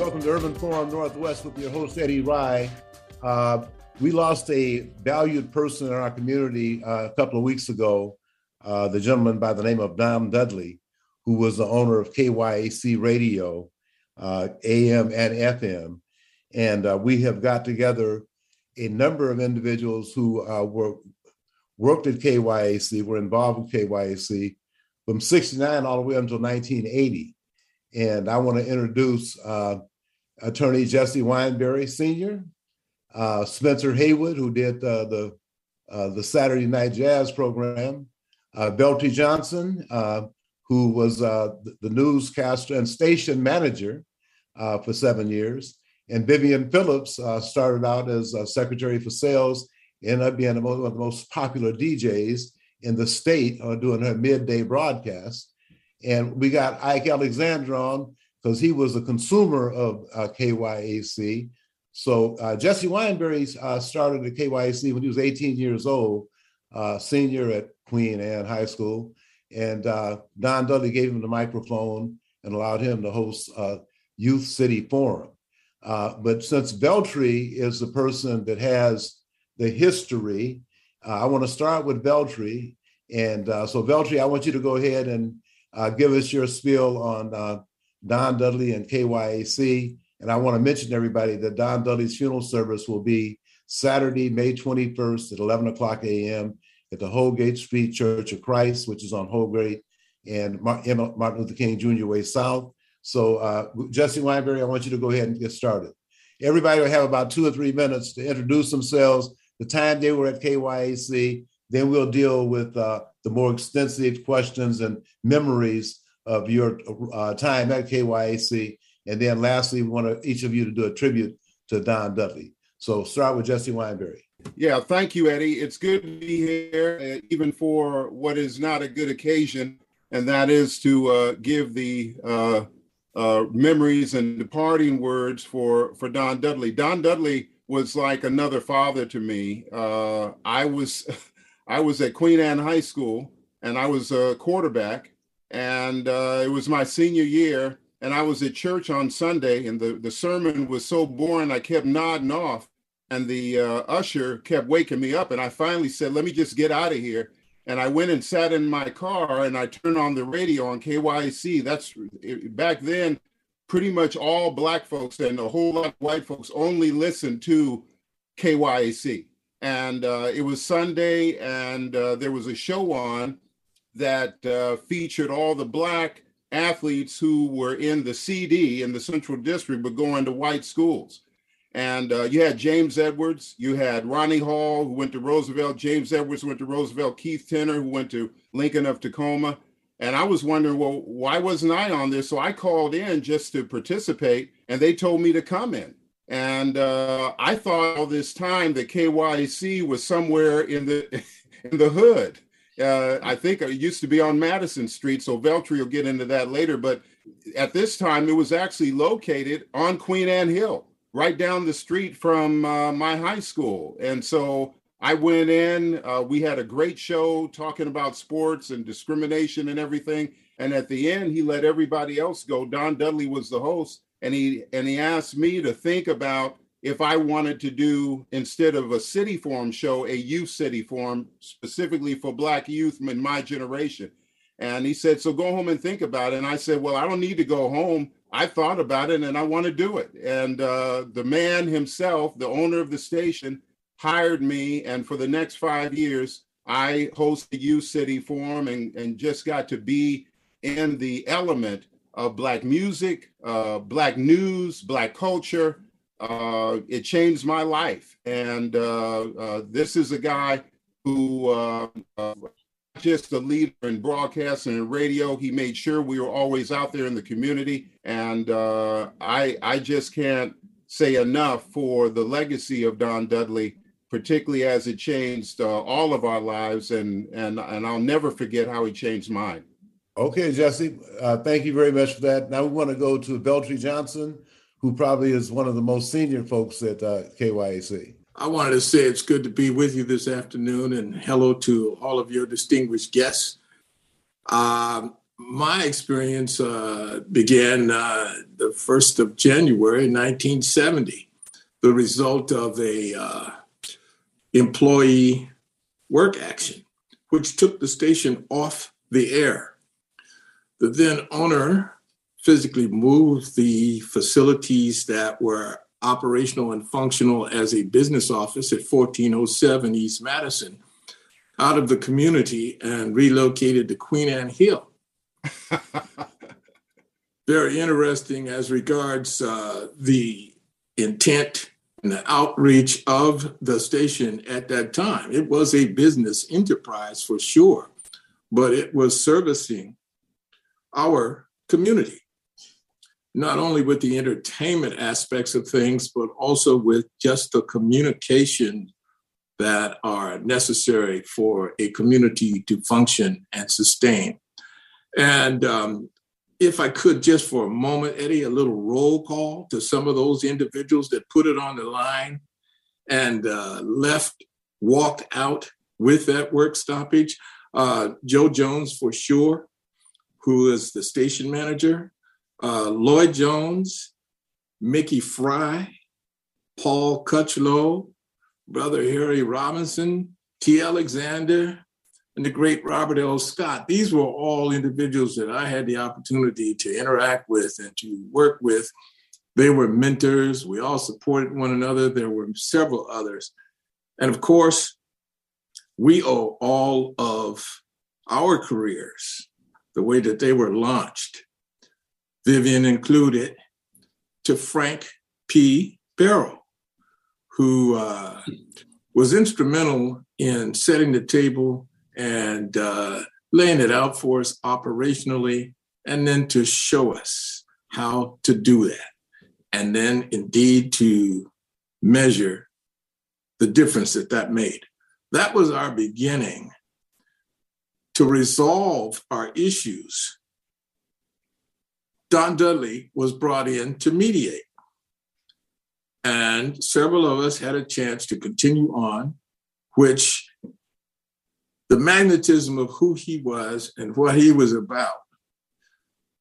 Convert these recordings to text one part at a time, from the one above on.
Welcome to Urban Forum Northwest with your host, Eddie Rye. Uh, we lost a valued person in our community uh, a couple of weeks ago, uh, the gentleman by the name of Don Dudley, who was the owner of KYAC Radio, uh, AM and FM. And uh, we have got together a number of individuals who uh, were worked at KYAC, were involved with KYAC from 69 all the way until 1980. And I want to introduce attorney Jesse Wineberry Sr., uh, Spencer Haywood, who did uh, the uh, the Saturday Night Jazz program, uh, Beltry Johnson, uh, who was uh, the newscaster and station manager for seven years, and Vivian Phillips started out as Secretary for Sales, ended up being one of the most popular DJs in the state doing her midday broadcast. And we got Ike Alexander on, because he was a consumer of uh, KYAC. So uh, Jesse Wineberry uh, started at KYAC when he was 18 years old, uh, senior at Queen Anne High School. And uh, Don Dudley gave him the microphone and allowed him to host Youth City Forum. but since Beltry is the person that has the history, I want to start with Beltry. And so, Beltry, I want you to go ahead and give us your spiel on Don Dudley and KYAC. And I want to mention to everybody that Don Dudley's funeral service will be Saturday, May 21st at 11 o'clock a.m. at the Holgate Street Church of Christ, which is on Holgate and Martin Luther King Jr. Way South. So, uh, Jesse Wineberry, I want you to go ahead and get started. Everybody will have about two or three minutes to introduce themselves, the time they were at KYAC. Then we'll deal with uh, the more extensive questions and memories of your uh, time at KYAC. And then lastly, we want to, each of you to do a tribute to Don Dudley. So start with Jesse Wineberry. Yeah, thank you, Eddie. It's good to be here, uh, even for what is not a good occasion, and that is to uh, give the uh, uh memories and departing words for for Don Dudley. Don Dudley was like another father to me. Uh, I was I was at Queen Anne High School, and I was a quarterback, and uh, it was my senior year and i was at church on sunday and the, the sermon was so boring i kept nodding off and the uh, usher kept waking me up and i finally said let me just get out of here. And i went and sat in my car and i turned on the radio on kyc that's back then pretty much all black folks and a whole lot of white folks only listened to kyc and uh, it was sunday and uh, there was a show on that uh, featured all the black athletes who were in the CD in the Central District, but going to white schools. And uh, you had James Edwards, you had Ronnie Hall, who went to Roosevelt, James Edwards went to Roosevelt, Keith Tenner, who went to Lincoln of Tacoma. And I was wondering, well, why wasn't I on this? So I called in just to participate, and they told me to come in. And uh, I thought all this time that KYC was somewhere in the in the hood uh, I think it used to be on Madison Street, so Beltry will get into that later. But at this time, it was actually located on Queen Anne Hill, right down the street from uh, my high school. And so I went in. Uh, we had a great show talking about sports and discrimination and everything. And at the end, he let everybody else go. Don Dudley was the host, and he and he asked me to think about if I wanted to do instead of a city forum show, a youth city forum specifically for Black youth in my generation. And he said, So go home and think about it. And I said, Well, I don't need to go home. I thought about it and I want to do it. And uh, the man himself, the owner of the station, hired me. And for the next five years, I host the Youth City Forum and, and just got to be in the element of Black music, uh, Black news, Black culture, uh, it changed my life. And uh, uh, this is a guy who uh, uh, just a leader in broadcasting and radio. He made sure we were always out there in the community, and uh, I I just can't say enough for the legacy of Don Dudley, particularly as it changed all of our lives, and and and I'll never forget how he changed mine. Okay, Jesse, thank you very much for that. Now we want to go to Beltry Johnson who probably is one of the most senior folks at uh, KYAC. I wanted to say it's good to be with you this afternoon and hello to all of your distinguished guests. Um, my experience uh, began uh, the 1st of January 1970, the result of a uh, employee work action, which took the station off the air. The then owner physically moved the facilities that were operational and functional as a business office at 1407 East Madison out of the community and relocated to Queen Anne Hill. Very interesting as regards uh, the intent and the outreach of the station at that time. It was a business enterprise for sure, but it was servicing our community, not only with the entertainment aspects of things, but also with just the communication that are necessary for a community to function and sustain. And um, if I could, just for a moment, Eddie, a little roll call to some of those individuals that put it on the line and uh, left, walked out with that work stoppage. Uh, Joe Jones, for sure, who is the station manager, uh, Lloyd Jones, Mickey Fry, Paul Cutchlow, Brother Harry Robinson, T. Alexander, and the great Robert L. Scott. These were all individuals that I had the opportunity to interact with and to work with. They were mentors. We all supported one another. There were several others. And of course, we owe all of our careers, the way that they were launched, Vivian included, to Frank P. Barrow who uh, was instrumental in setting the table and uh, laying it out for us operationally, and then to show us how to do that. And then indeed to measure the difference that that made. That was our beginning to resolve our issues. Don Dudley was brought in to mediate. And several of us had a chance to continue on, which the magnetism of who he was and what he was about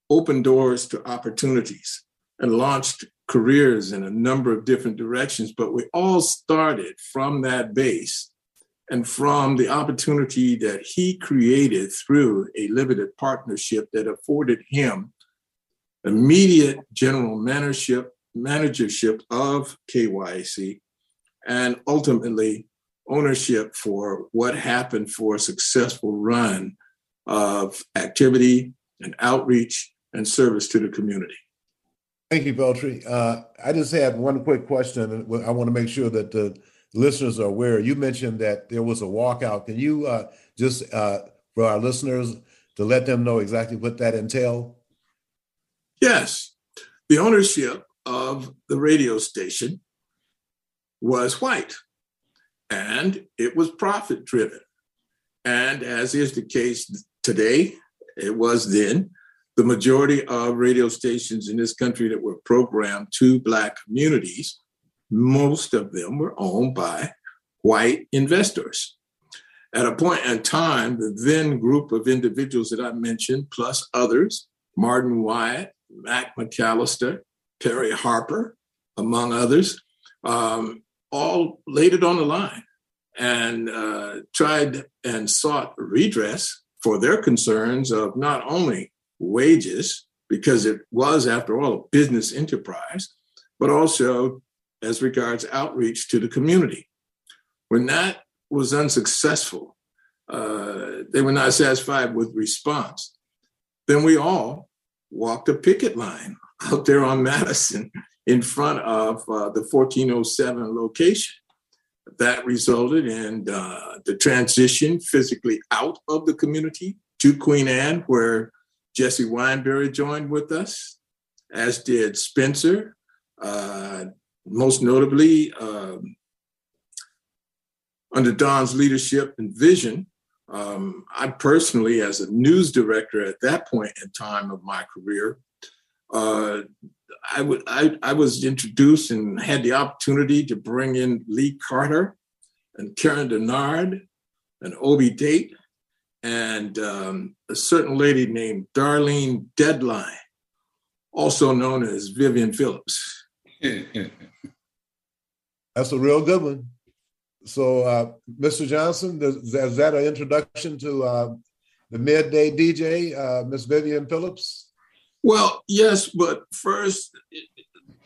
opened doors to opportunities and launched careers in a number of different directions. But we all started from that base and from the opportunity that he created through a limited partnership that afforded him immediate general managership managership of KYAC and ultimately ownership for what happened for a successful run of activity and outreach and service to the community. Thank you, Beltry. Uh, I just had one quick question. I want to make sure that the listeners are aware. You mentioned that there was a walkout. Can you uh, just, uh, for our listeners, to let them know exactly what that entailed? Yes. The ownership of the radio station was white and it was profit driven. And as is the case today, it was then the majority of radio stations in this country that were programmed to Black communities, most of them were owned by white investors. At a point in time, the then group of individuals that I mentioned, plus others, Martin Wyatt, Mac McAllister, Terry Harper, among others, um, all laid it on the line and uh, tried and sought redress for their concerns of not only wages, because it was, after all, a business enterprise, but also as regards outreach to the community. When that was unsuccessful, uh, they were not satisfied with response. Then we all walked a picket line out there on Madison in front of uh, the 1407 location. That resulted in uh, the transition physically out of the community to Queen Anne, where Jesse Wineberry joined with us, as did Spencer, uh, most notably um, under Don's leadership and vision. Um, I personally, as a news director at that point in time of my career, uh, I, w- I, I was introduced and had the opportunity to bring in Lee Carter and Karen Denard and Obi Date and um, a certain lady named Darlene Deadline, also known as Vivian Phillips. That's a real good one. So, uh, Mr. Johnson, is that an introduction to uh, the midday DJ, uh, Miss Vivian Phillips? Well, yes, but first,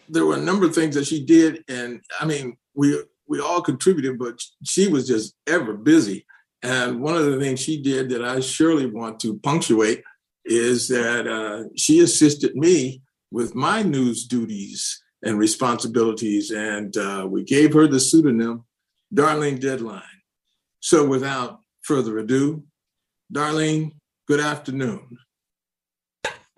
there were a number of things that she did, and I mean, we we all contributed, but she was just ever busy. And one of the things she did that I surely want to punctuate is that uh, she assisted me with my news duties and responsibilities, and uh, we gave her the pseudonym Darlene Deadline. So, without further ado, Darlene, good afternoon.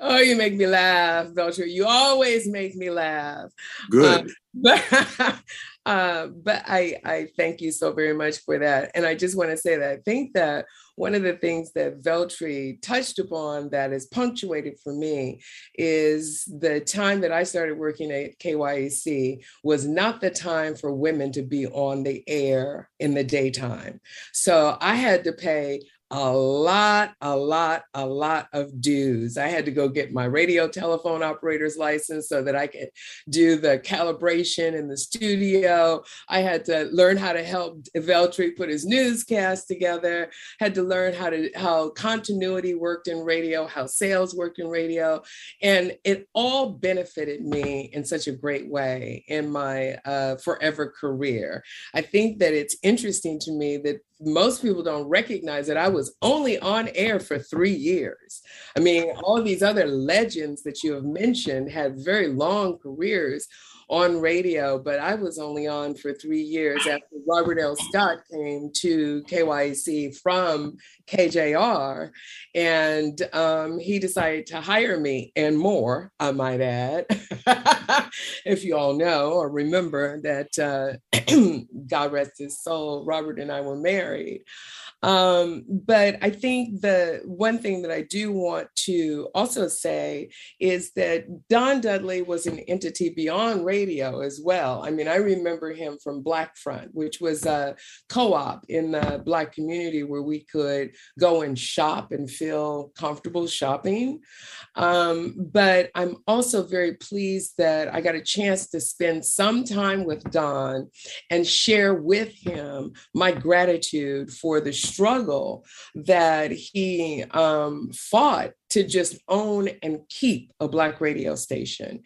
oh, you make me laugh, Belcher. You always make me laugh. Good. Uh, uh, but I, I thank you so very much for that. And I just want to say that I think that one of the things that Veltri touched upon that is punctuated for me is the time that I started working at KYAC was not the time for women to be on the air in the daytime. So I had to pay a lot, a lot, a lot of dues. I had to go get my radio telephone operator's license so that I could do the calibration in the studio. I had to learn how to help Veltri put his newscast together, had to learn how to how continuity worked in radio, how sales worked in radio. And it all benefited me in such a great way in my uh, forever career. I think that it's interesting to me that most people don't recognize that I was only on air for three years. I mean, all these other legends that you have mentioned had very long careers on radio, but I was only on for three years after Robert L. Scott came to KYC from KJR. And um, he decided to hire me and more, I might add. if you all know or remember that, uh, God rest his soul, Robert and I were married. Um, but I think the one thing that I do want to also say is that Don Dudley was an entity beyond radio as well. I mean, I remember him from Black Front, which was a co op in the Black community where we could go and shop and feel comfortable shopping. Um, but I'm also very pleased that I got a chance to spend some time with Don and share with him my gratitude for the struggle that he um, fought to just own and keep a Black radio station.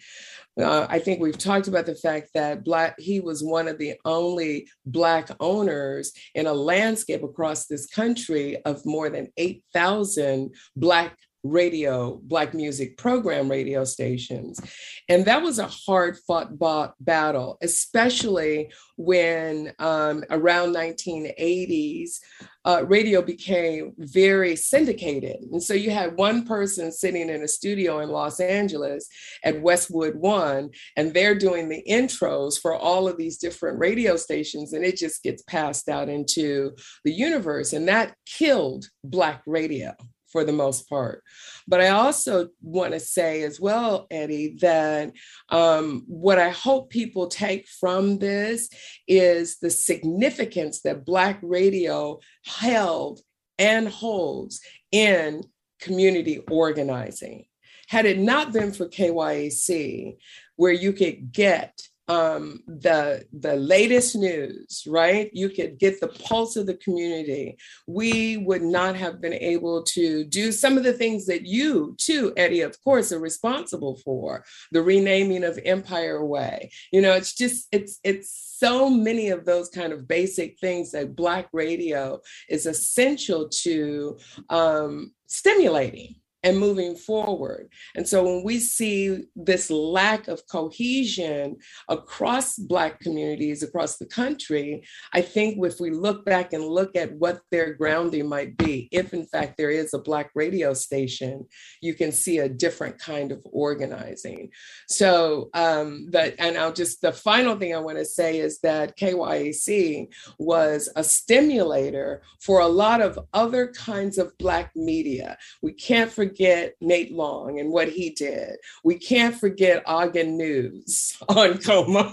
Uh, I think we've talked about the fact that black he was one of the only black owners in a landscape across this country of more than 8,000 black radio, Black music program radio stations. And that was a hard fought battle, especially when um, around 1980s, uh, radio became very syndicated. And so you had one person sitting in a studio in Los Angeles at Westwood One, and they're doing the intros for all of these different radio stations, and it just gets passed out into the universe. And that killed Black radio for the most part. But I also want to say as well, Eddie, that um, what I hope people take from this is the significance that Black radio held and holds in community organizing. Had it not been for KYAC, where you could get um, the the latest news, right? You could get the pulse of the community. We would not have been able to do some of the things that you, too, Eddie, of course, are responsible for. The renaming of Empire Way. You know, it's just it's it's so many of those kind of basic things that Black radio is essential to um, stimulating and moving forward. And so when we see this lack of cohesion across Black communities across the country, I think if we look back and look at what their grounding might be, if in fact there is a Black radio station, you can see a different kind of organizing. So um, that, and I'll just, the final thing I want to say is that KYAC was a stimulator for a lot of other kinds of Black media. We can't forget forget Nate Long and what he did. We can't forget Ogden News on KOMO.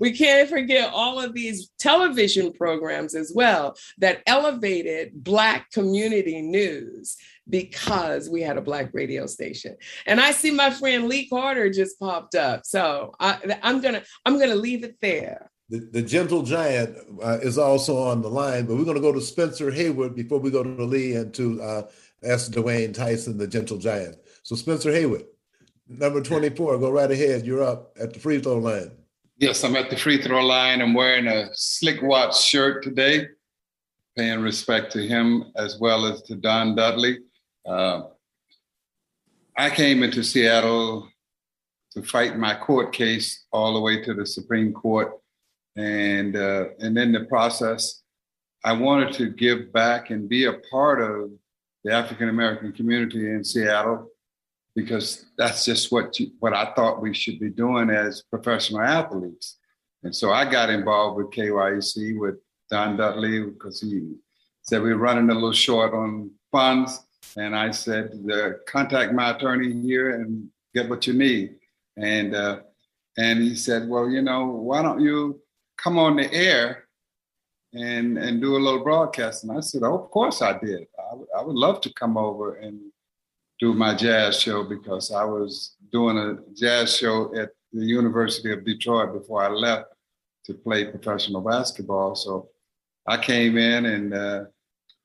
we can't forget all of these television programs as well that elevated Black community news because we had a Black radio station. And I see my friend Lee Carter just popped up. So I, am gonna I'm gonna leave it there. The, the gentle giant uh, is also on the line, but we're going to go to Spencer Haywood before we go to Lee and to uh, ask Dwayne Tyson, the gentle giant. So Spencer Haywood, number 24, go right ahead. You're up at the free throw line. Yes, I'm at the free throw line. I'm wearing a Slick Watts shirt today, paying respect to him as well as to Don Dudley. Uh, I came into Seattle to fight my court case all the way to the Supreme Court and uh, and in the process, I wanted to give back and be a part of the African American community in Seattle because that's just what you, what I thought we should be doing as professional athletes. And so I got involved with KYAC with Don Dudley because he said we were running a little short on funds. And I said, contact my attorney here and get what you need. And uh, and he said, well, you know, why don't you come on the air and and do a little broadcast. And I said, oh, of course I did. I, would love to come over and do my jazz show because I was doing a jazz show at the University of Detroit before I left to play professional basketball. So I came in and uh,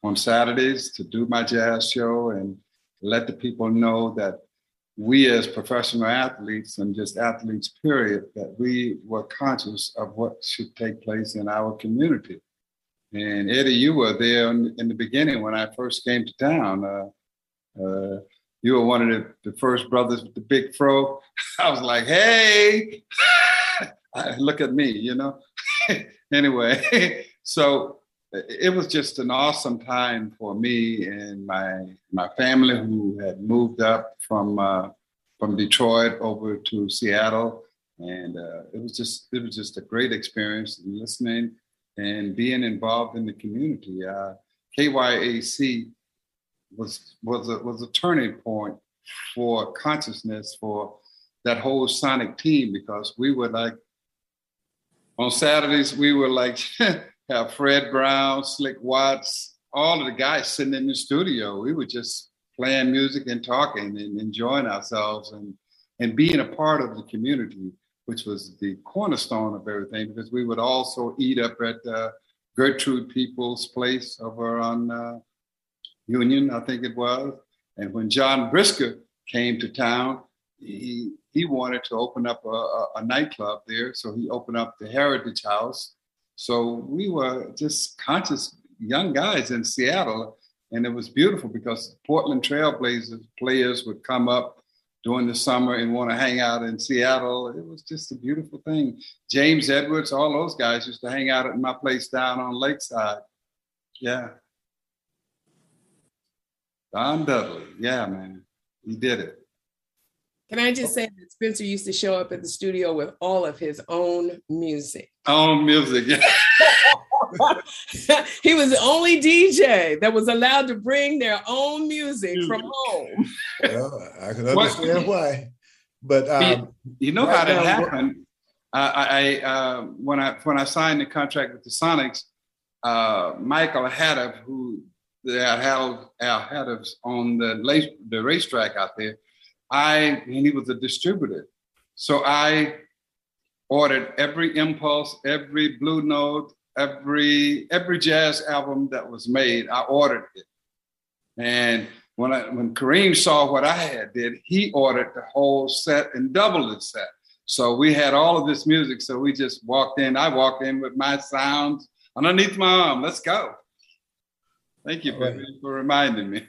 on Saturdays to do my jazz show and let the people know that we as professional athletes and just athletes period that we were conscious of what should take place in our community and eddie you were there in, the beginning when i first came to town. Uh, uh, you were one of the, the, first brothers with the big fro. I was like hey! Look at me you know? Anyway so it was just an awesome time for me and my my family who had moved up from uh, from Detroit over to Seattle, and uh, it was just it was just a great experience listening and being involved in the community. Uh, KYAC was was a, was a turning point for consciousness for that whole Sonic team because we were like on Saturdays we were like have Fred Brown, Slick Watts, all of the guys sitting in the studio. We were just playing music and talking and enjoying ourselves and, and being a part of the community, which was the cornerstone of everything, because we would also eat up at uh, Gertrude People's place over on uh, Union, I think it was. And when John Brisker came to town, he, he wanted to open up a, a, a nightclub there. So he opened up the Heritage House so we were just conscious young guys in Seattle, and it was beautiful because Portland Trailblazers players would come up during the summer and want to hang out in Seattle. It was just a beautiful thing. James Edwards, all those guys used to hang out at my place down on Lakeside. Yeah. Don Dudley. Yeah, man. He did it. Can I just say that Spencer used to show up at the studio with all of his own music? Own music, yeah. he was the only DJ that was allowed to bring their own music from home. Well, I can understand why. But um, you know right how that happened. I, I uh, when I when I signed the contract with the Sonics, uh, Michael Haddov, who they had Haddovs on the the racetrack out there, I and he was a distributor. So I ordered every impulse, every blue note, every every jazz album that was made, I ordered it. And when I, when Kareem saw what I had did, he ordered the whole set and doubled the set. So we had all of this music. So we just walked in. I walked in with my sounds underneath my arm. Let's go. Thank you, right. for reminding me.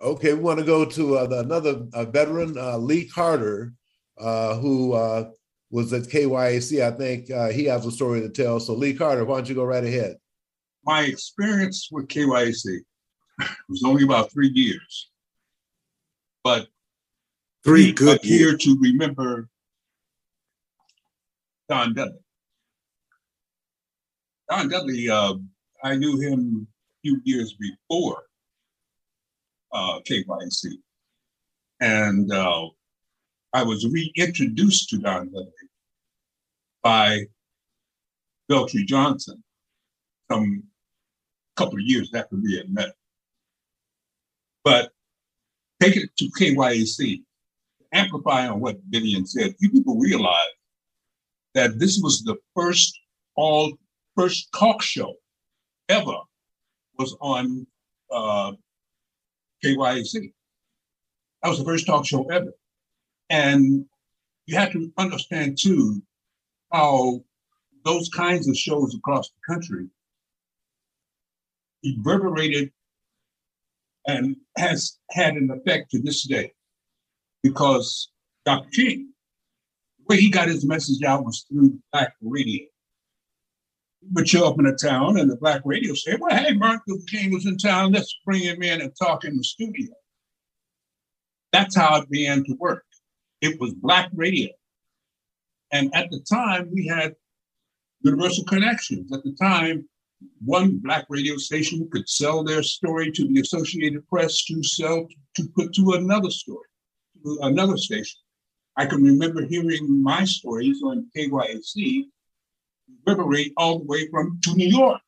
Okay, we want to go to uh, another uh, veteran, uh, Lee Carter, uh, who uh, was at KYAC. I think uh, he has a story to tell. So, Lee Carter, why don't you go right ahead? My experience with KYAC was only about three years, but three good here to remember Don Dudley. Don Dudley, I knew him a few years before uh, KYC. And uh, I was reintroduced to Don Dudley by Veltri Johnson some couple of years after we had met. But take it to KYAC, amplify on what Vivian said, you people realize that this was the first all first talk show ever was on uh, KYAC. That was the first talk show ever. And you have to understand too how those kinds of shows across the country reverberated and has had an effect to this day because Dr. King, the way he got his message out was through black radio. He would show up in a town and the black radio say, well, hey, Martin Luther King was in town, let's bring him in and talk in the studio. That's how it began to work. It was black radio. And at the time, we had universal connections. At the time, one black radio station could sell their story to the Associated Press to sell to put to another story, to another station. I can remember hearing my stories on KYAC reverberate all the way from to New York.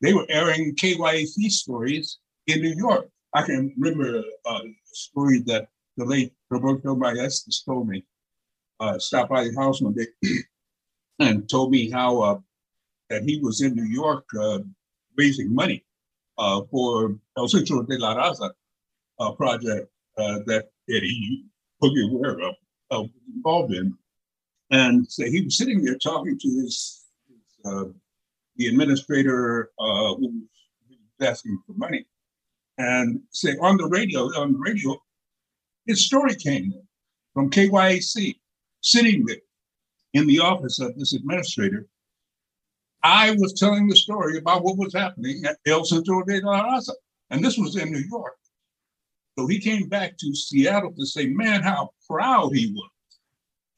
They were airing KYAC stories in New York. I can remember a story that the late Roberto Maestas told me. Uh, stopped by the house one day and told me how uh, that he was in New York uh, raising money uh, for El Centro de la Raza uh, project uh, that Eddie fully aware of, uh, involved in. And so he was sitting there talking to his, his the administrator who was asking for money, and say on the radio, on the radio, his story came from KYAC, sitting there in the office of this administrator, I was telling the story about what was happening at El Centro de la Raza. And this was in New York. So he came back to Seattle to say, man, how proud he was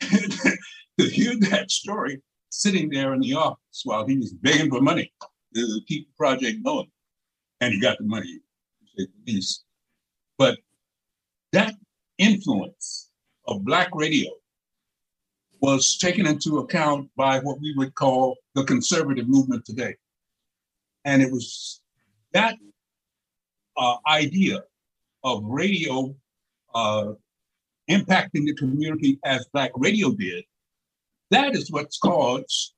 to hear that story sitting there in the office while he was begging for money to keep the project going. And he got the money, to least. But that influence of Black radio was taken into account by what we would call the conservative movement today. And it was that uh, idea of radio uh, impacting the community as Black radio did, that is what's caused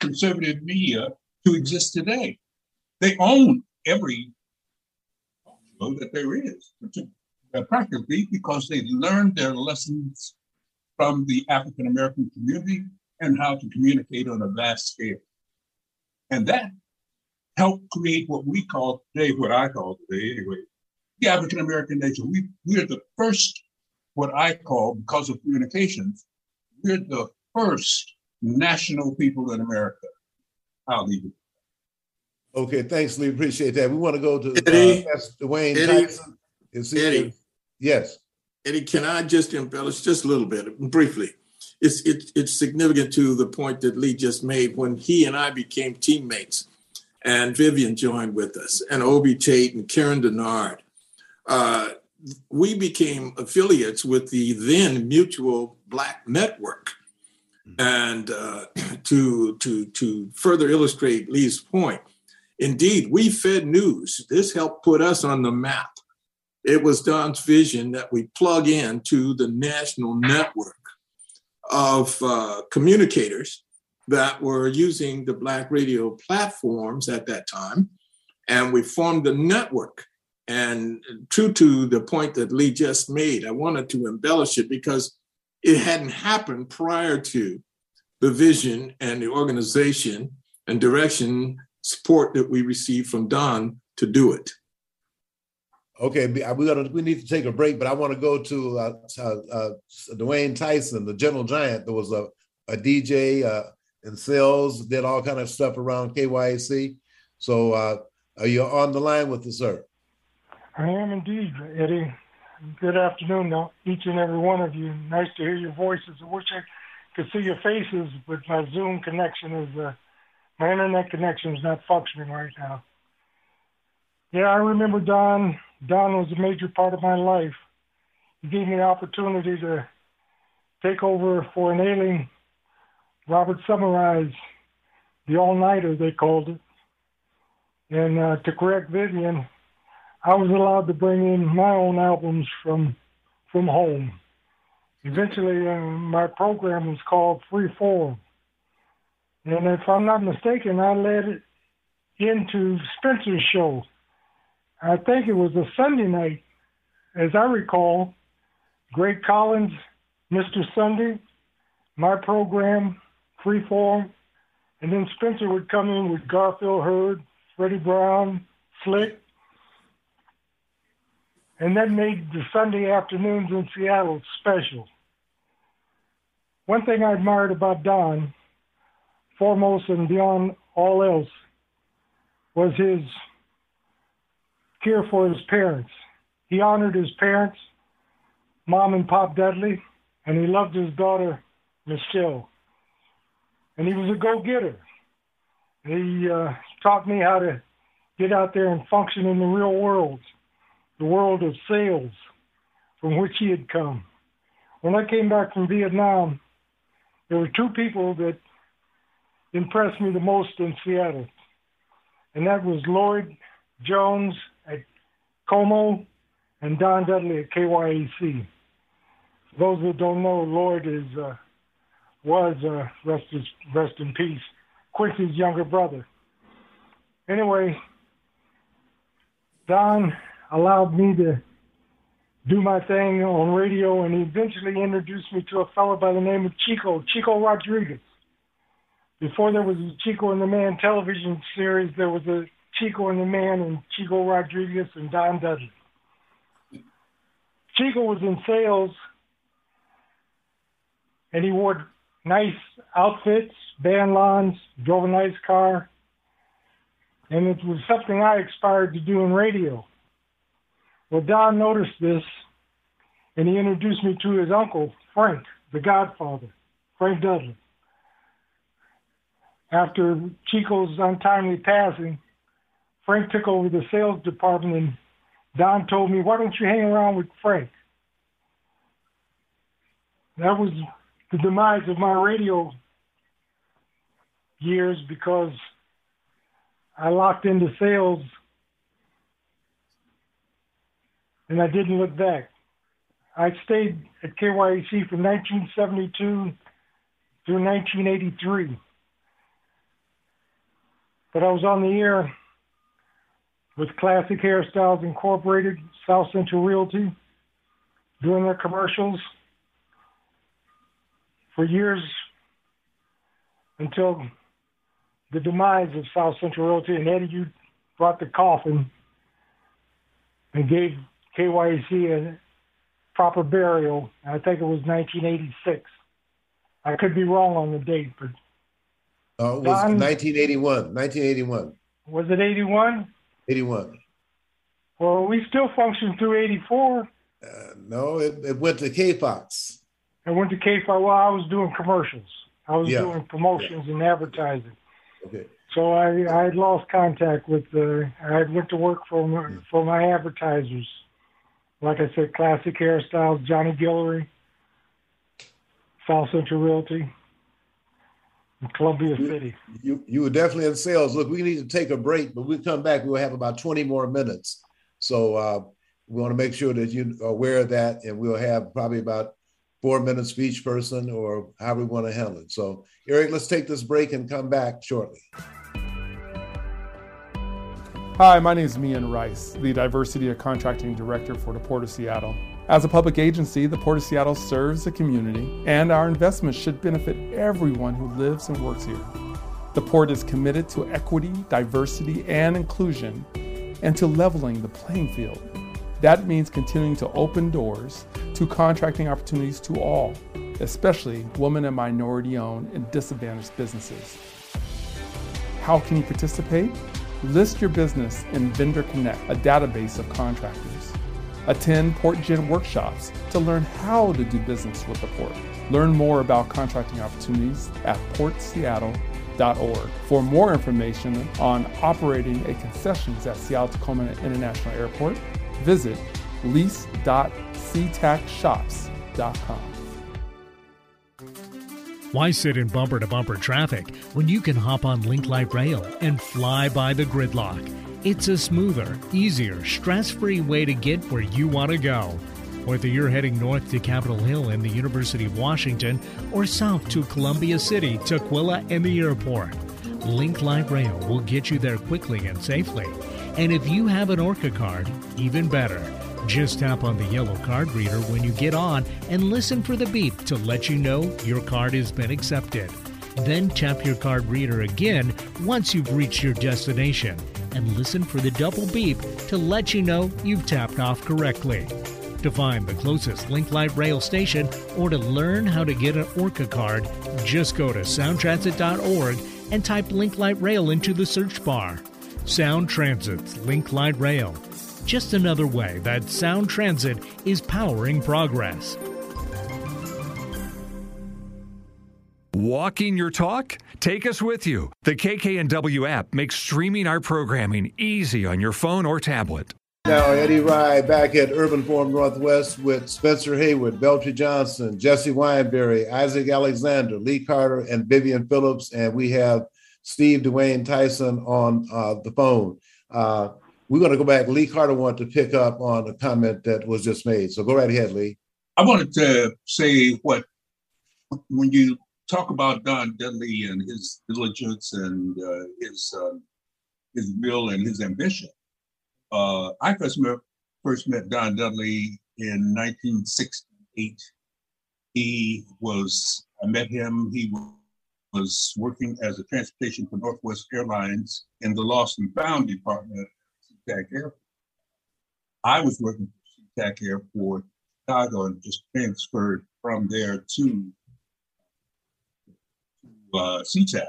conservative media to exist today. They own every show that there is, practically because they learned their lessons from the African American community and how to communicate on a vast scale. And that helped create what we call today, what I call today anyway, the African American nation. We, we're the first, what I call, because of communications, we're the first national people in America. I'll leave it. Okay, thanks, Lee. Appreciate that. We want to go to Eddie, uh, Dwayne Eddie, Tyson. Is Eddie. Yes. Eddie, can I just embellish just a little bit, briefly? It's, it, it's significant to the point that Lee just made when he and I became teammates and Vivian joined with us and Obi Tate and Karen Denard. Uh, we became affiliates with the then Mutual Black Network. And uh, to, to, to further illustrate Lee's point, indeed, we fed news. This helped put us on the map it was Don's vision that we plug into the national network of uh, communicators that were using the Black radio platforms at that time. And we formed a network. And true to the point that Lee just made, I wanted to embellish it because it hadn't happened prior to the vision and the organization and direction support that we received from Don to do it. Okay, we got we need to take a break, but I want to go to uh, uh, Dwayne Tyson, the Gentle Giant. There was a, a DJ uh, in sales, did all kind of stuff around KYAC. So, uh, are you on the line with us, sir? I am indeed, Eddie. Good afternoon, now, each and every one of you. Nice to hear your voices. I wish I could see your faces, but my Zoom connection is uh, my internet connection is not functioning right now. Yeah, I remember Don Don was a major part of my life. He gave me the opportunity to take over for an ailing Robert Summarize, the all nighter, they called it. And uh, to correct Vivian, I was allowed to bring in my own albums from from home. Eventually, uh, my program was called Freeform. And if I'm not mistaken, I led it into Spencer's show. I think it was a Sunday night, as I recall. Greg Collins, Mr. Sunday, my program, Freeform, and then Spencer would come in with Garfield Heard, Freddie Brown, Slick, and that made the Sunday afternoons in Seattle special. One thing I admired about Don, foremost and beyond all else, was his care for his parents. He honored his parents, Mom and Pop Dudley, and he loved his daughter, Michelle. And he was a go-getter. He uh, taught me how to get out there and function in the real world the world of sales from which he had come. When I came back from Vietnam, there were two people that impressed me the most in Seattle, and that was Lloyd Jones at KOMO and Don Dudley at KYAC. For those that don't know, Lloyd is uh, was uh, rest is, rest in peace, Quincy's younger brother. Anyway, Don allowed me to do my thing on radio, and he eventually introduced me to a fellow by the name of Chico, Chico Rodriguez. Before there was a Chico and the Man television series, there was a Chico and the Man and Chico Rodriguez and Don Dudley. Chico was in sales, and he wore nice outfits, Ban-Lons, drove a nice car, and it was something I aspired to do in radio. Well, Don noticed this, and he introduced me to his uncle, Frank, the godfather, Frank Dudley. After Chico's untimely passing, Frank took over the sales department, and Don told me, Why don't you hang around with Frank? That was the demise of my radio years because I locked into sales and I didn't look back. I stayed at KYAC from 1972 through 1983. But I was on the air with Classic Hairstyles Incorporated, South Central Realty, doing their commercials for years until the demise of South Central Realty. And Eddie, you brought the coffin and gave KYC a proper burial. I think it was 1986. I could be wrong on the date, but uh, it was Don, 1981. 1981. Was it 81? 81. Well, we still functioned through 84. Uh, no, it, it went to K Fox. I went to K Fox. Well, I was doing commercials. I was yeah. doing promotions yeah. and advertising. Okay. So I I had lost contact with the. I went to work for my, for my advertisers like I said, classic hairstyles, Johnny Guillory, South Central Realty, and Columbia you, City. You you were definitely in sales. Look, we need to take a break, but we come back. We'll have about 20 more minutes. So uh, we want to make sure that you're aware of that, and we'll have probably about four minutes for each person or how we want to handle it. So, Eric, let's take this break and come back shortly. Hi, my name is Mian Rossi, the Diversity of Contracting Director for the Port of Seattle. As a public agency, the Port of Seattle serves the community, and our investments should benefit everyone who lives and works here. The Port is committed to equity, diversity, and inclusion, and to leveling the playing field. That means continuing to open doors to contracting opportunities to all, especially women and minority owned and disadvantaged businesses. How can you participate? List your business in Vendor Connect, a database of contractors. Attend PortGen workshops to learn how to do business with the port. Learn more about contracting opportunities at portseattle.org. For more information on operating a concessions at Seattle Tacoma International Airport, Visit lease.ctacshops.com. Why sit in bumper to bumper traffic when you can hop on Link Light Rail and fly by the gridlock? It's a smoother, easier, stress free way to get where you want to go. Whether you're heading north to Capitol Hill and the University of Washington or south to Columbia City, Tukwila, and the airport, Link Light Rail will get you there quickly and safely. And if you have an ORCA card, even better. Just tap on the yellow card reader when you get on and listen for the beep to let you know your card has been accepted. Then tap your card reader again once you've reached your destination and listen for the double beep to let you know you've tapped off correctly. To find the closest Link Light Rail station or to learn how to get an ORCA card, just go to soundtransit.org and type Link Light Rail into the search bar. Sound Transit's Link Light Rail. Just another way that Sound Transit is powering progress. Walking your talk? Take us with you. The KKNW app makes streaming our programming easy on your phone or tablet. Now, Eddie Rye back at Urban Forum Northwest with Spencer Haywood, Beltry Johnson, Jesse Wineberry, Isaac Alexander, Lee Carter, and Vivian Phillips. And we have Steve Dwayne Tyson on uh, the phone. Uh, we're going to go back. Lee Carter wanted to pick up on a comment that was just made. So go right ahead, Lee. I wanted to say what, when you talk about Don Dudley and his diligence and uh, his uh, his will and his ambition. Uh, I first met, first met Don Dudley in 1968. He was I met him. He was working as a transportation for Northwest Airlines in the lost and found department at SeaTac Airport. I was working for SeaTac Airport, Chicago, and just transferred from there to uh, SeaTac.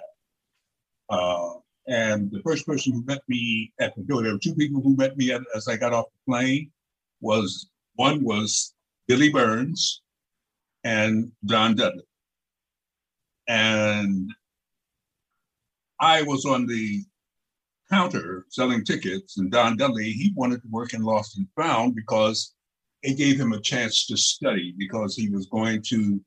Uh, and the first person who met me at the door, there were two people who met me as I got off the plane. Was one was Billy Burns and Don Dudley, and I was on the counter selling tickets, and Don Dudley he wanted to work in Lost and Found because it gave him a chance to study because he was going to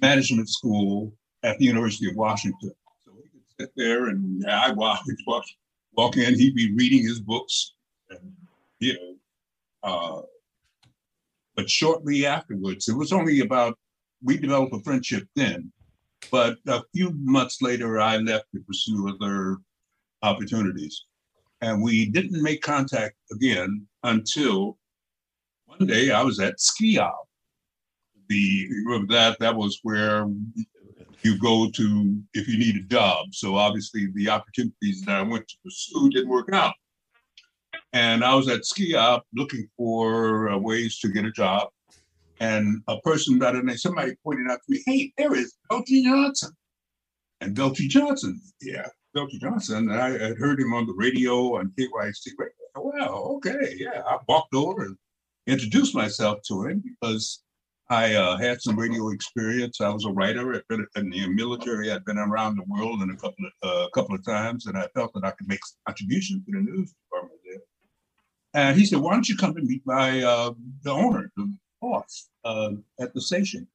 management school at the University of Washington. So he could sit there and I walk, walk, walk in, he'd be reading his books, and, you know. Uh, but shortly afterwards, it was only about, we developed a friendship then. But a few months later, I left to pursue other opportunities. And we didn't make contact again until one day I was at Ski Owl. The that that was where you go to if you need a job. So obviously the opportunities that I went to pursue didn't work out. And I was at Ski Op looking for uh, ways to get a job. And a person by the name, somebody pointed out to me, hey, there is Beltry Johnson. And Beltry Johnson, yeah, Beltry Johnson. I had heard him on the radio on KYAC. Well, okay, yeah. I walked over and introduced myself to him because I uh, had some radio experience. I was a writer. In the military. I'd been around the world in a couple of uh, couple of times, and I felt that I could make a contribution to the news department there. And he said, "Why don't you come and meet my uh, the owner, the boss, uh, at the station?"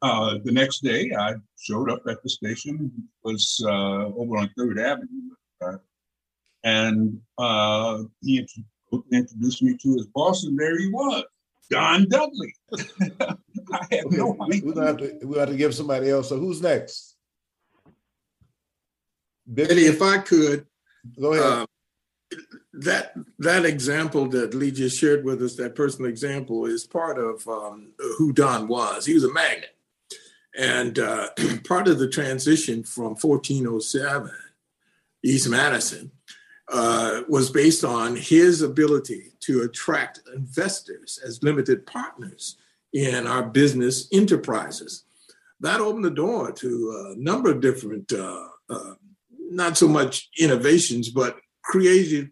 Uh, the next day, I showed up at the station. It was uh, over on Third Avenue, and he introduced me to his boss, and there he was. Don Dudley. I have no idea. We'll have, to, we'll have to give somebody else. So who's next? Eddie, if I could, go ahead. Uh, that that example that Lee just shared with us, that personal example, is part of um, who Don was. He was a magnet, and uh, part of the transition from 1407 East Madison uh, was based on his ability to attract investors as limited partners in our business enterprises. That opened the door to a number of different, uh, uh, not so much innovations, but creative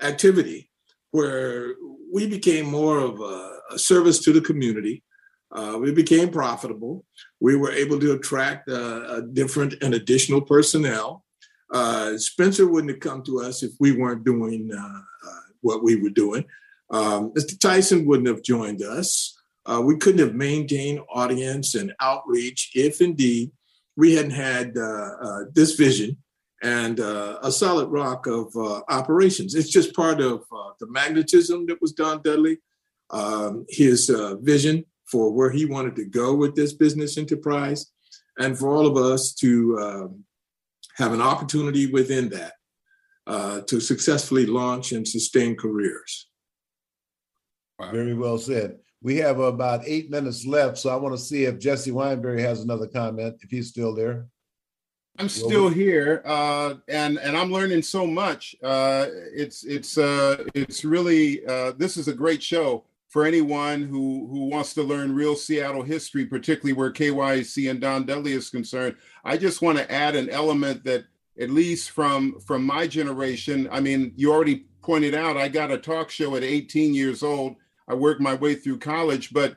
activity where we became more of a, a service to the community. Uh, we became profitable. We were able to attract uh, different and additional personnel uh, Spencer wouldn't have come to us if we weren't doing uh, uh, what we were doing. um, Mr. Tyson wouldn't have joined us. Uh, we couldn't have maintained audience and outreach if indeed we hadn't had uh, uh, this vision and a solid rock of operations. It's just part of the magnetism that was Don Dudley, um, his vision for where he wanted to go with this business enterprise, and for all of us to um, have an opportunity within that to successfully launch and sustain careers. Very well said. We have about eight minutes left, so I want to see if Jesse Wineberry has another comment, if he's still there. I'm still here, uh, and and I'm learning so much. Uh, it's it's uh, it's really uh, this is a great show for anyone who who wants to learn real Seattle history, particularly where KYAC and Don Dudley is concerned. I just want to add an element that at least from from my generation. I mean, you already pointed out I got a talk show at 18 years old I worked my way through college, but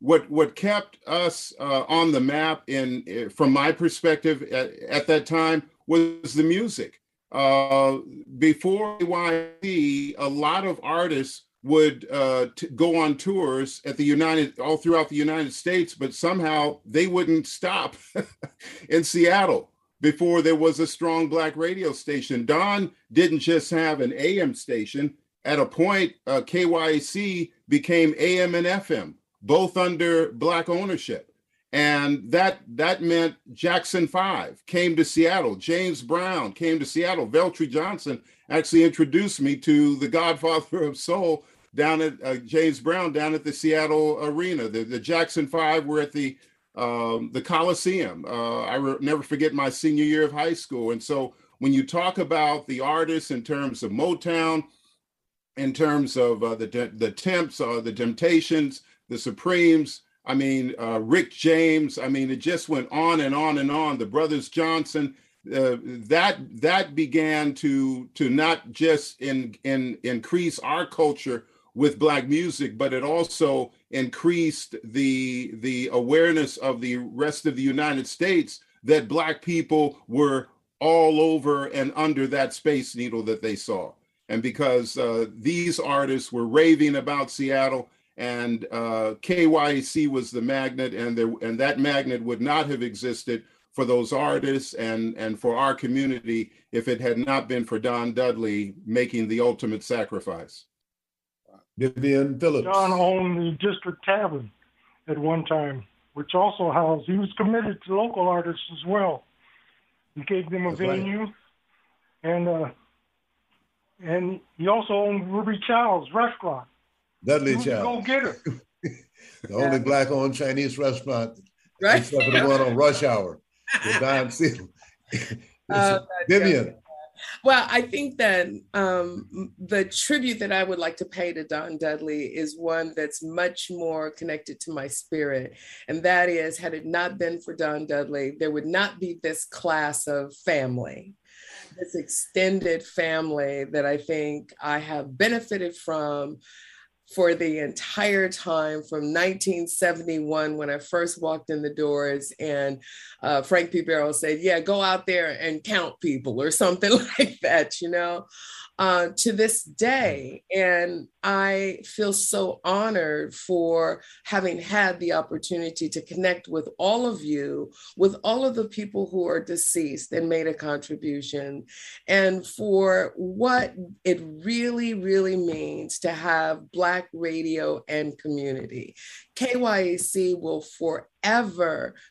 what what kept us uh, on the map in eh, from my perspective at, at that time was the music. Uh, before YC, a lot of artists would uh, t- go on tours at the United all throughout the United States, but somehow they wouldn't stop in Seattle before there was a strong black radio station. Don didn't just have an AM station at a point, uh, KYAC became AM and FM, both under black ownership. And that that meant Jackson 5 came to Seattle. James Brown came to Seattle. Beltry Johnson actually introduced me to the godfather of soul down at uh, James Brown down at the Seattle Arena. The, the Jackson 5 were at the um, the Coliseum. Uh, I re- never forget my senior year of high school. And so when you talk about the artists in terms of Motown, in terms of uh, the the temps, uh, the Temptations, the Supremes. I mean, uh, Rick James. I mean, it just went on and on and on. The brothers Johnson. Uh, that that began to to not just in in increase our culture with black music, but it also increased the the awareness of the rest of the United States that black people were all over and under that space needle that they saw and because uh, these artists were raving about Seattle, and uh, KYAC was the magnet, and there and that magnet would not have existed for those artists and and for our community if it had not been for Don Dudley making the ultimate sacrifice. Vivian Phillips. John owned the District Tavern at one time, which also housed. He was committed to local artists as well. He gave them a That's venue, right. and uh, and he also owned Ruby Chow's restaurant. Dudley Chow. Go get her. the only black-owned Chinese restaurant, right? except for the one on Rush Hour, with Don Seal. uh, Vivian. Well, I think that um, the tribute that I would like to pay to Don Dudley is one that's much more connected to my spirit. And that is, had it not been for Don Dudley, there would not be this class of family this extended family that I think I have benefited from for the entire time from 1971 when I first walked in the doors and uh, Frank P. Barrow said, yeah, go out there and count people or something like that, you know? Uh, to this day. And I feel so honored for having had the opportunity to connect with all of you, with all of the people who are deceased and made a contribution, and for what it really, really means to have Black radio and community. KYAC will forever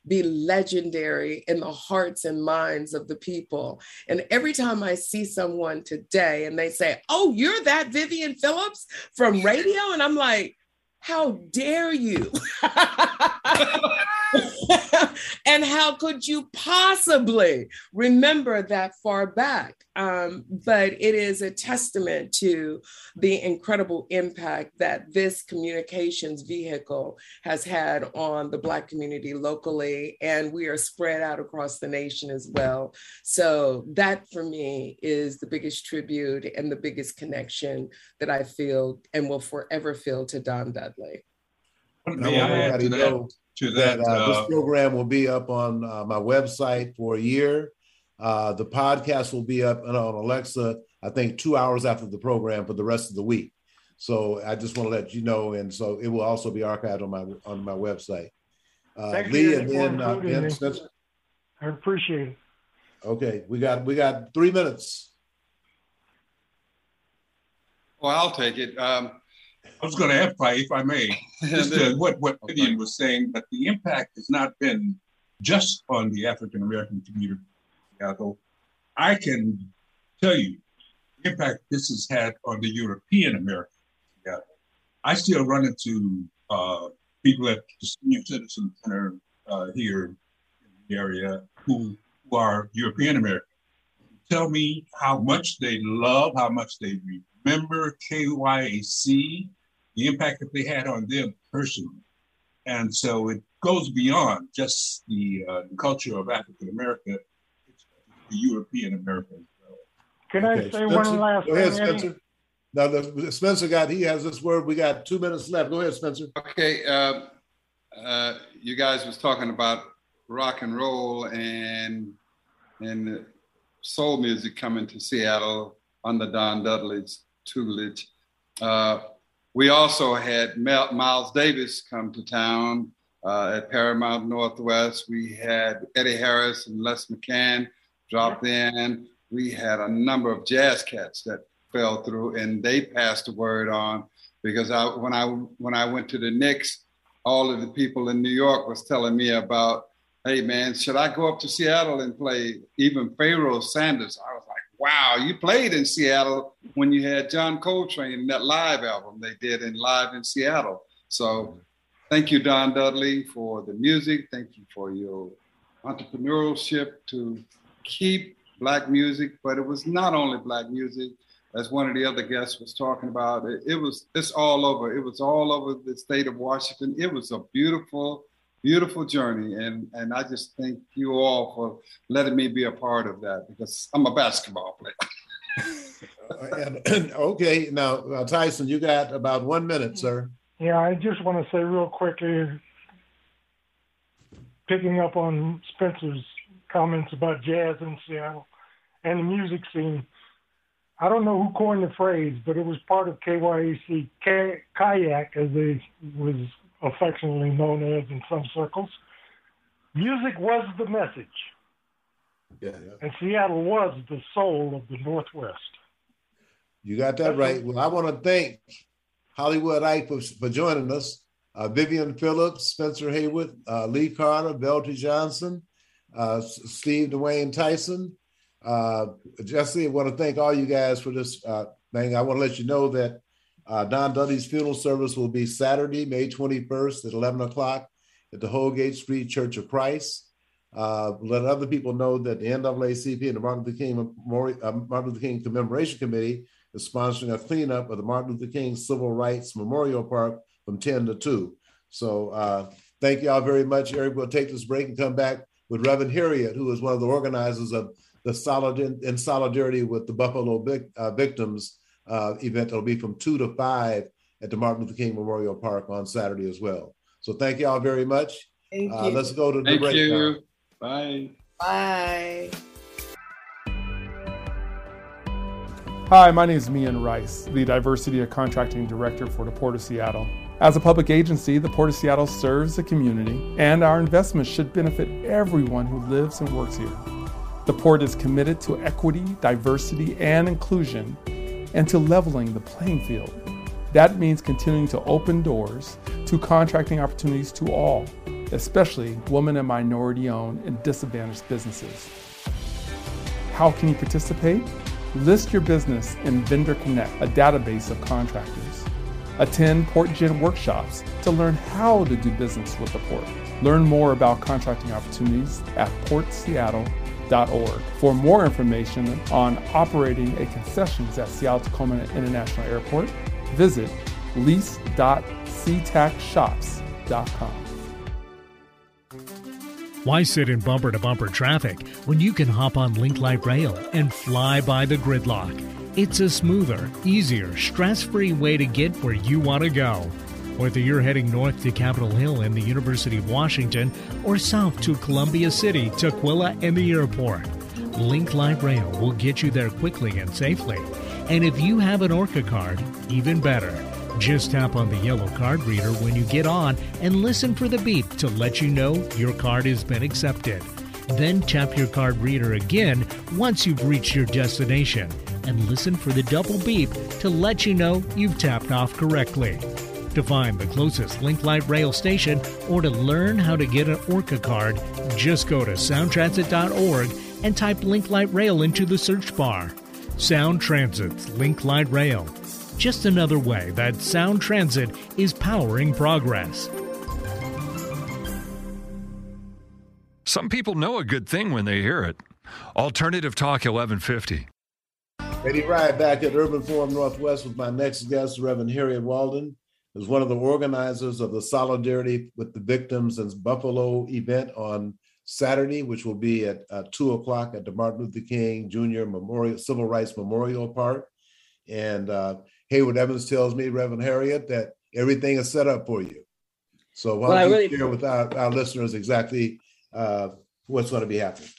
be legendary in the hearts and minds of the people. And every time I see someone today and they say, Oh, you're that Vivian Phillips from radio? And I'm like, how dare you? and how could you possibly remember that far back? Um, but it is a testament to the incredible impact that this communications vehicle has had on the Black community locally, and we are spread out across the nation as well. So, that for me is the biggest tribute and the biggest connection that I feel and will forever feel to Don Dudley. May I, I add to that? To that, that uh, uh, this program will be up on uh, my website for a year. Uh, the podcast will be up on Alexa, I think, two hours after the program for the rest of the week. So I just want to let you know, and so it will also be archived on my on my website. Uh, Thank Lee you and then, uh, then Spencer. I appreciate it. Okay, we got we got three minutes. Well, I'll take it. Um, I was going to ask, if I may, just to, what what Vivian was saying, that the impact has not been just on the African American community. Although I can tell you the impact this has had on the European American. Yeah, I still run into uh, people at the Senior Citizen Center uh, here in the area who, who are European American. Tell me how much they love, how much they remember KYAC, the impact that they had on them personally. And so it goes beyond just the, uh, the culture of African America, it's the European American. Can I say Spencer, one last go ahead, Spencer. Now, the, Spencer got, he has this word. We got two minutes left. Go ahead, Spencer. Okay. Uh, uh, you guys was talking about rock and roll and and soul music coming to Seattle under Don Dudley's tutelage. Uh, we also had Miles Davis come to town uh, at Paramount Northwest. We had Eddie Harris and Les McCann dropped in. We had a number of jazz cats that fell through, and they passed the word on because I, when I when I went to the Knicks, all of the people in New York was telling me about, hey man, should I go up to Seattle and play? Even Pharoah Sanders, I wow, you played in Seattle when you had John Coltrane in that live album they did in live in Seattle. So thank you, Don Dudley, for the music. Thank you for your entrepreneurship to keep black music, but it was not only black music as one of the other guests was talking about, it, it was it's all over. It was all over the state of Washington. It was a beautiful, beautiful journey, and and I just thank you all for letting me be a part of that because I'm a basketball player. okay, now uh, Tyson, you got about one minute, sir. Yeah, I just want to say real quickly, picking up on Spencer's comments about jazz in Seattle and the music scene. I don't know who coined the phrase, but it was part of KYAC, K- kayak, as it was affectionately known as in some circles. Music was the message. Yeah, yeah. And Seattle was the soul of the Northwest. You got that right. Well, I want to thank Hollywood Ike for, for joining us. Uh, Vivian Phillips, Spencer Haywood, uh, Lee Carter, Beltry Johnson, uh, Steve Dwayne Tyson, uh, Jesse, I want to thank all you guys for this uh, thing. I want to let you know that uh, Don Dudley's funeral service will be Saturday, May 21st at 11 o'clock at the Holgate Street Church of Christ. Uh, let other people know that the NAACP and the Martin Luther King uh, Martin Luther King Commemoration Committee is sponsoring a cleanup of the Martin Luther King Civil Rights Memorial Park from 10 to 2. So uh, thank you all very much. Eric we'll take this break and come back with Reverend Harriet, who is one of the organizers of the solid in, in solidarity with the Buffalo uh, victims uh, event. that'll be from two to five at the Martin Luther King Memorial Park on Saturday as well. So thank you all very much. Thank uh, you. Let's go to the thank break. You. Now. Bye. Bye. Hi, my name is Mian Rossi, the Diversity and Contracting Director for the Port of Seattle. As a public agency, the Port of Seattle serves the community, and our investments should benefit everyone who lives and works here. The port is committed to equity, diversity, and inclusion, and to leveling the playing field. That means continuing to open doors to contracting opportunities to all, especially women and minority owned and disadvantaged businesses. How can you participate? List your business in Vendor Connect, a database of contractors. Attend PortGen workshops to learn how to do business with the port. Learn more about contracting opportunities at portseattle.com for more information on operating a concessions at Seattle Tacoma International Airport, visit lease.ctacshops.com. Why sit in bumper to bumper traffic when you can hop on Link Light Rail and fly by the gridlock? It's a smoother, easier, stress free way to get where you want to go. Whether you're heading north to Capitol Hill and the University of Washington or south to Columbia City, Tukwila, and the airport, Link Light Rail will get you there quickly and safely. And if you have an ORCA card, even better. Just tap on the yellow card reader when you get on and listen for the beep to let you know your card has been accepted. Then tap your card reader again once you've reached your destination and listen for the double beep to let you know you've tapped off correctly. To find the closest Link Light Rail station or to learn how to get an ORCA card, just go to soundtransit.org and type Link Light Rail into the search bar. Sound Transit's Link Light Rail. Just another way that Sound Transit is powering progress. Some people know a good thing when they hear it. Alternative Talk 1150. Eddie Rye back at Urban Forum Northwest with my next guest, Reverend Harriet Walden, who's one of the organizers of the Solidarity with the Victims in Buffalo event on Saturday, which will be at uh, two o'clock at the Martin Luther King Jr. Memorial Civil Rights Memorial Park. And uh, Hayward Evans tells me, Reverend Harriet, that everything is set up for you. So why don't well, you really... share with our, our listeners exactly uh, what's going to be happening?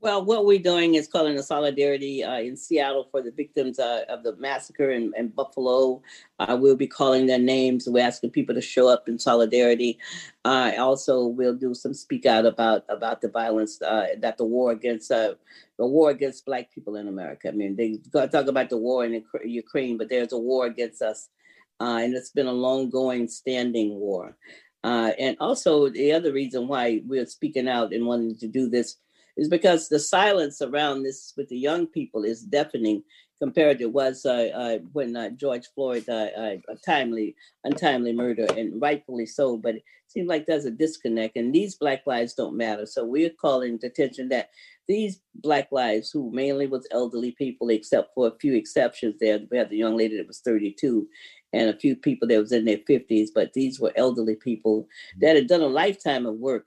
Well, what we're doing is calling a solidarity uh, in Seattle for the victims uh, of the massacre in, in Buffalo. Uh, we'll be calling their names. We're asking people to show up in solidarity. Uh, also, we'll do some speak out about about the violence uh, that the war against uh, the war against Black people in America. I mean, they talk about the war in Ukraine, but there's a war against us, and it's been a long going, standing war. and also, the other reason why we're speaking out and wanting to do this is because the silence around this with the young people is deafening compared to was uh, uh, when uh, George Floyd uh, uh, timely, untimely murder, and rightfully so. But it seems like there's a disconnect, and these Black lives don't matter. So we're calling attention that these Black lives, who mainly was elderly people, except for a few exceptions there, we had the young lady that was 32, and a few people that was in their 50s, but these were elderly people that had done a lifetime of work,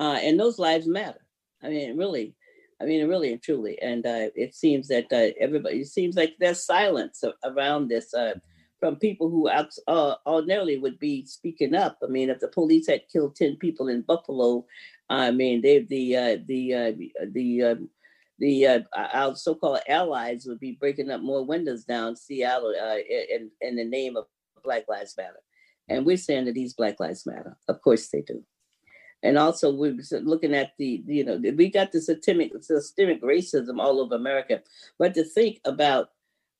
uh, and those lives matter. I mean, really, I mean, really and truly. And uh, it seems that uh, everybody, it seems like there's silence around this uh, from people who uh, ordinarily would be speaking up. I mean, if the police had killed 10 people in Buffalo, I mean, they, the, uh, the, uh, the, um, the our so-called allies would be breaking up more windows down Seattle in in the name of Black Lives Matter, and we're saying that these Black Lives Matter. Of course they do and also we're looking at the you know we got the systemic systemic racism all over America, but to think about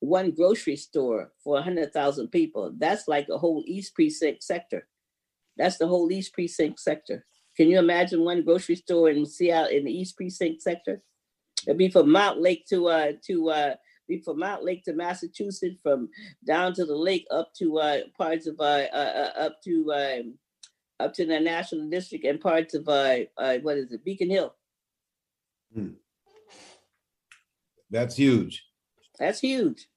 one grocery store for 100,000 people, that's like a whole East Precinct sector. That's the whole East Precinct sector. Can you imagine one grocery store in Seattle in the East Precinct sector? It'd be from Montlake to uh to uh be from Montlake to Massachusetts, from down to the lake up to uh parts of uh, uh, uh up to um, up to the National District and parts of uh, uh what is it, Beacon Hill. Hmm. That's huge. That's huge.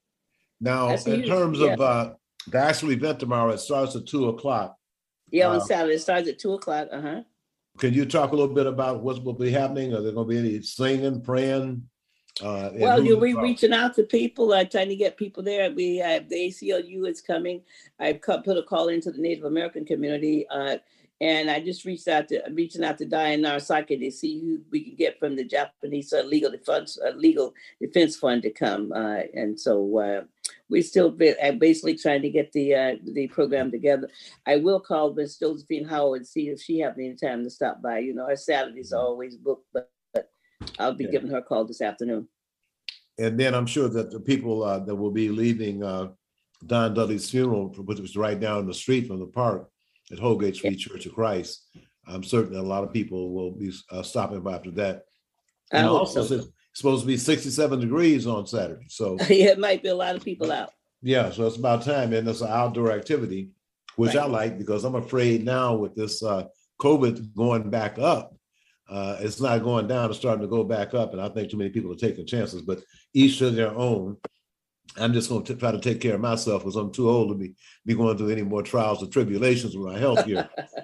Now, That's in huge. terms of uh, the actual event tomorrow, it starts at two o'clock. Yeah, on uh, Saturday it starts at two o'clock. Uh huh. Can you talk a little bit about what will be happening? Are there going to be any singing, praying? Uh, well, you we reaching out to people, uh, trying to get people there. We have the ACLU is coming. I've put a call into the Native American community, uh, and I just reached out to reaching out to Diane Narasaki to see who we can get from the Japanese uh, legal defense uh, legal defense fund to come. Uh, and so uh, we're still basically trying to get the the program together. I will call Miss Josephine Howard and see if she has any time to stop by. You know, her Saturdays are always booked, but I'll be yeah. giving her a call this afternoon. And then I'm sure that the people uh, that will be leaving uh, Don Dudley's funeral, which was right down the street from the park at Holgate Street. Church of Christ, I'm certain that a lot of people will be uh, stopping by after that. And also, so. it's supposed to be 67 degrees on Saturday. So yeah, it might be a lot of people out. Yeah, so it's about time, and it's an outdoor activity, which. I like because I'm afraid now with this uh, COVID going back up, uh, it's not going down, it's starting to go back up. And I think too many people are taking chances, but each to their own. I'm just going to try to take care of myself because I'm too old to be, be going through any more trials or tribulations with my health here.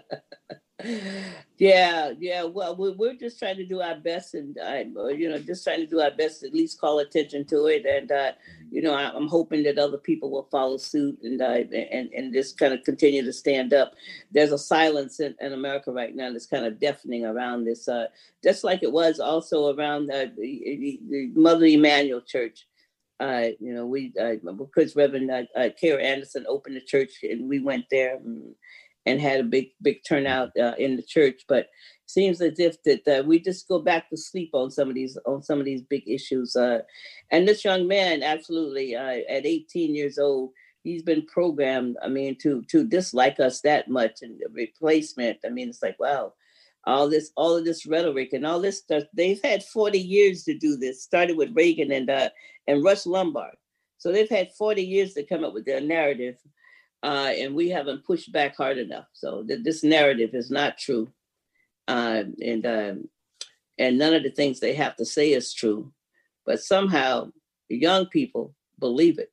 yeah, yeah. Well, we're, just trying to do our best, and uh, you know, just trying to do our best to at least call attention to it. And uh, you know, I, am hoping that other people will follow suit and uh, and and just kind of continue to stand up. There's a silence in, in America right now that's kind of deafening around this, uh, just like it was also around the, the Mother Emanuel Church. Uh, you know, we uh, because Reverend uh, uh, Carey Anderson opened the church, and we went there and, and had a big big turnout uh, in the church. But seems as if that uh, we just go back to sleep on some of these on some of these big issues. Uh, and this young man, absolutely, uh, at 18 years old, he's been programmed. I mean, to to dislike us that much and replacement. I mean, it's like wow, all this all of this rhetoric and all this stuff. They've had 40 years to do this. Started with Reagan and uh, and Rush Limbaugh. So they've had 40 years to come up with their narrative. Uh, and we haven't pushed back hard enough. So th- this narrative is not true uh, and um, and none of the things they have to say is true, but somehow young people believe it,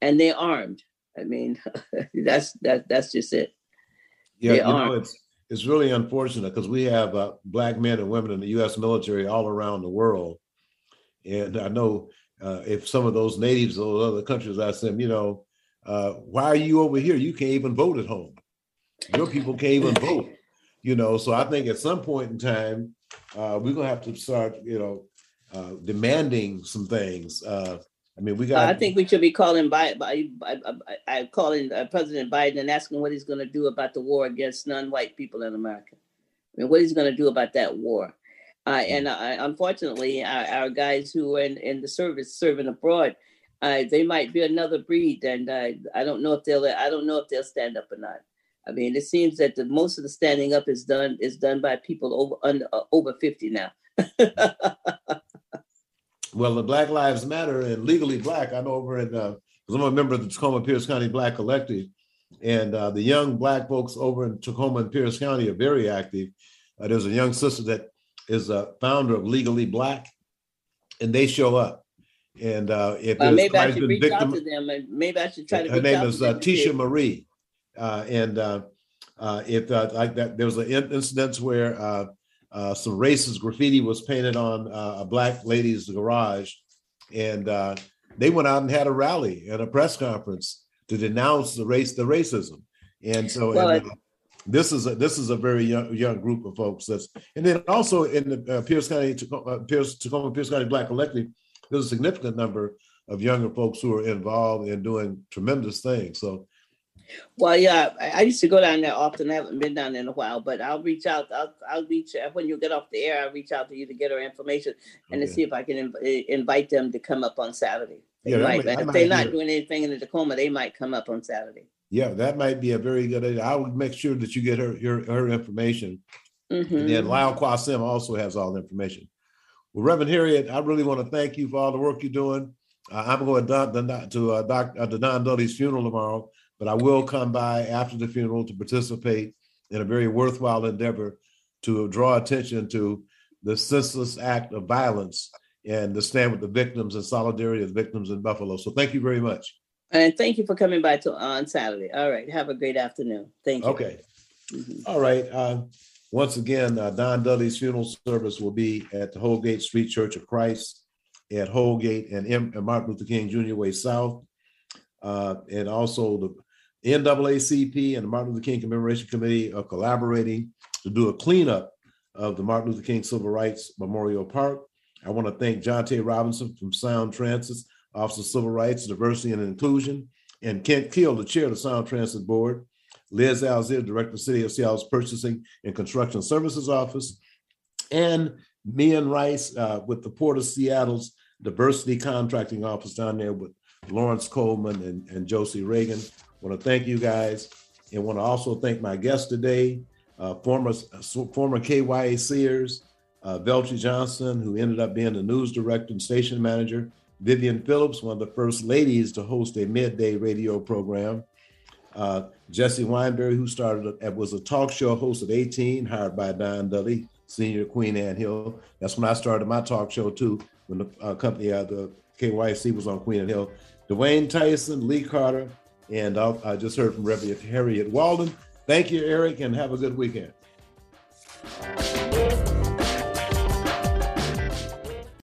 and they're armed. I mean, that's that that's just it. Yeah, you know, it's it's really unfortunate because we have uh, black men and women in the U.S. military all around the world, and I know uh, if some of those natives of those other countries ask them, you know, uh, why are you over here? You can't even vote at home. Your people can't even vote you know so i think at some point in time uh, we're gonna have to start you know uh, demanding some things uh, i mean we got i think we should be calling by, by, by, by calling uh, president biden and asking what he's going to do about the war against non-white people in america i mean what he's going to do about that war uh, and uh, unfortunately our, our, guys who are in, in the service serving abroad they might be another breed and i don't know if they'll i don't know if they'll stand up or not I mean, it seems that the most of the standing up is done is done by people over under uh, over fifty now. well, the Black Lives Matter and Legally Black, I'm over in because uh, I'm a member of the Tacoma Pierce County Black Collective, and uh, the young Black folks over in Tacoma and Pierce County are very active. Uh, there's a young sister that is a founder of Legally Black, and they show up. And uh, if uh, maybe I should reach victim, out to them, and maybe I should try to. Her name is uh, Tisha Marie uh, and uh, uh, it like that there was an incident where some racist graffiti was painted on a black lady's garage, and they went out and had a rally and a press conference to denounce the race, the racism, and so. Well, and, this is a this is a very young young group of folks. That's and then also in the uh, Pierce County Tacoma, Pierce, Tacoma Pierce County Black Collective, there's a significant number of younger folks who are involved in doing tremendous things. So well, yeah, I, used to go down there often. I haven't been down there in a while, but I'll reach out. I'll, I'll reach when you get off the air. I'll reach out to you to get our information and okay. to see if I can inv- invite them to come up on Saturday. They yeah, might, might, if they're not doing anything in the Tacoma, they might come up on Saturday. Yeah, that might be a very good idea. I would make sure that you get her her, her information. Mm-hmm. And then Lyle Quasim also has all the information. Well, Reverend Harriet, I really want to thank you for all the work you're doing. Uh, I'm going to, to uh, Doc, uh, Don Dudley's funeral tomorrow but I will come by after the funeral to participate in a very worthwhile endeavor to draw attention to the senseless act of violence and to stand with the victims and solidarity of the victims in Buffalo. So thank you very much. And thank you for coming by to, on Saturday. All right. Have a great afternoon. Thank you. Okay. Mm-hmm. All right. Uh, once again, uh, Don Dudley's funeral service will be at the Holgate Street Church of Christ at Holgate and, M- and Martin Luther King Jr. Way South. Uh, and also the NAACP and the Martin Luther King Commemoration Committee are collaborating to do a cleanup of the Martin Luther King Civil Rights Memorial Park. I want to thank John T. Robinson from Sound Transit, Office of Civil Rights, Diversity, and Inclusion, and Kent Keel, the chair of the Sound Transit Board, Liz Alzeer, Director of City of Seattle's Purchasing and Construction Services Office, and Mian Rossi uh, with the Port of Seattle's Diversity Contracting Office down there with Lawrence Coleman and, and Josie Reagan. Want to thank you guys and want to also thank my guest today, uh, former former KYA Sears, uh, Johnson, who ended up being the news director and station manager, Vivian Phillips, one of the first ladies to host a midday radio program, uh, Jesse Wineberry, who started a, was a talk show host at 18, hired by Don Dudley, senior Queen Anne Hill. That's when I started my talk show too, when the uh, company, uh, the KYAC was on Queen Anne Hill. Dwayne Tyson, Lee Carter, and I'll, i just heard from Reverend Harriet Walden. Thank you, Eric, and have a good weekend.